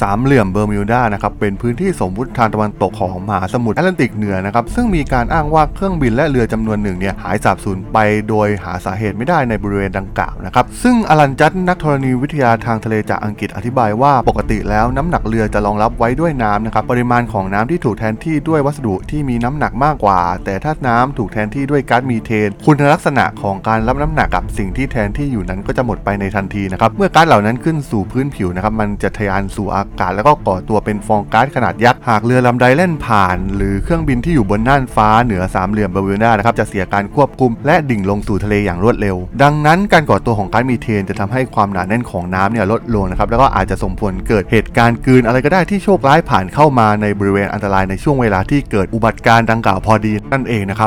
สามเหลี่ยมเบอร์มิวดานะครับเป็นพื้นที่สมมุติทางตะวันตกของมหาสมุทรแอตแลนติกเหนือนะครับซึ่งมีการอ้างว่าเครื่องบินและเรือจำนวนหนึ่งเนี่ยหายสาบสูญไปโดยหาสาเหตุไม่ได้ในบริเวณดังกล่าวนะครับซึ่งอลันจัตนักธรณีวิทยาทางทะเลจากอังกฤษอธิบายว่าปกติแล้วน้ำหนักเรือจะรองรับไว้ด้วยน้ำนะครับปริมาณของน้ำที่ถูกแทนที่ด้วยวัสดุที่มีน้ำหนักมากกว่า แต่ถ้าน้ำถูกแทนที่ด้วยก๊าซมีเทน คุณลักษณะของการรับน้ำหนักกับสิ่งที่แทนที่อยู่นั้นก็จะหมดไปในทันทีนะครับเมื่อก๊าซเหล่านั้นขึ้นสู่พื้นผิวนะครับมันจะทะยานสู่อากาศแล้วก็ก่อตัวเป็นฟองก๊าซขนาดยักษ์หากเรือลำใดแล่นผ่าน หรือเครื่องบินที่อยู่บนน่านฟ้าเหนือสามเหลี่ยมเบอร์มิวดานะครับจะเสียการควบคุม และดิ่งลงสู่ทะเลอย่างรวดเร็ว ดังนั้นการก่อตัวของก๊าซมีเทนจะทำให้ความหนาแน่นของน้ำเนี่ยลดลงนะครับแล้วก็อาจจะส่งผลเกิดเหตุการณ์กลืนอะไรก็ได้ที่โชคร้ายผ่านเข้ามาในบริเวณอันตรายในช่วงเวลาที่เกิดอุบัติการ์ดังกล่าวพอดีนั่นเองนะครับ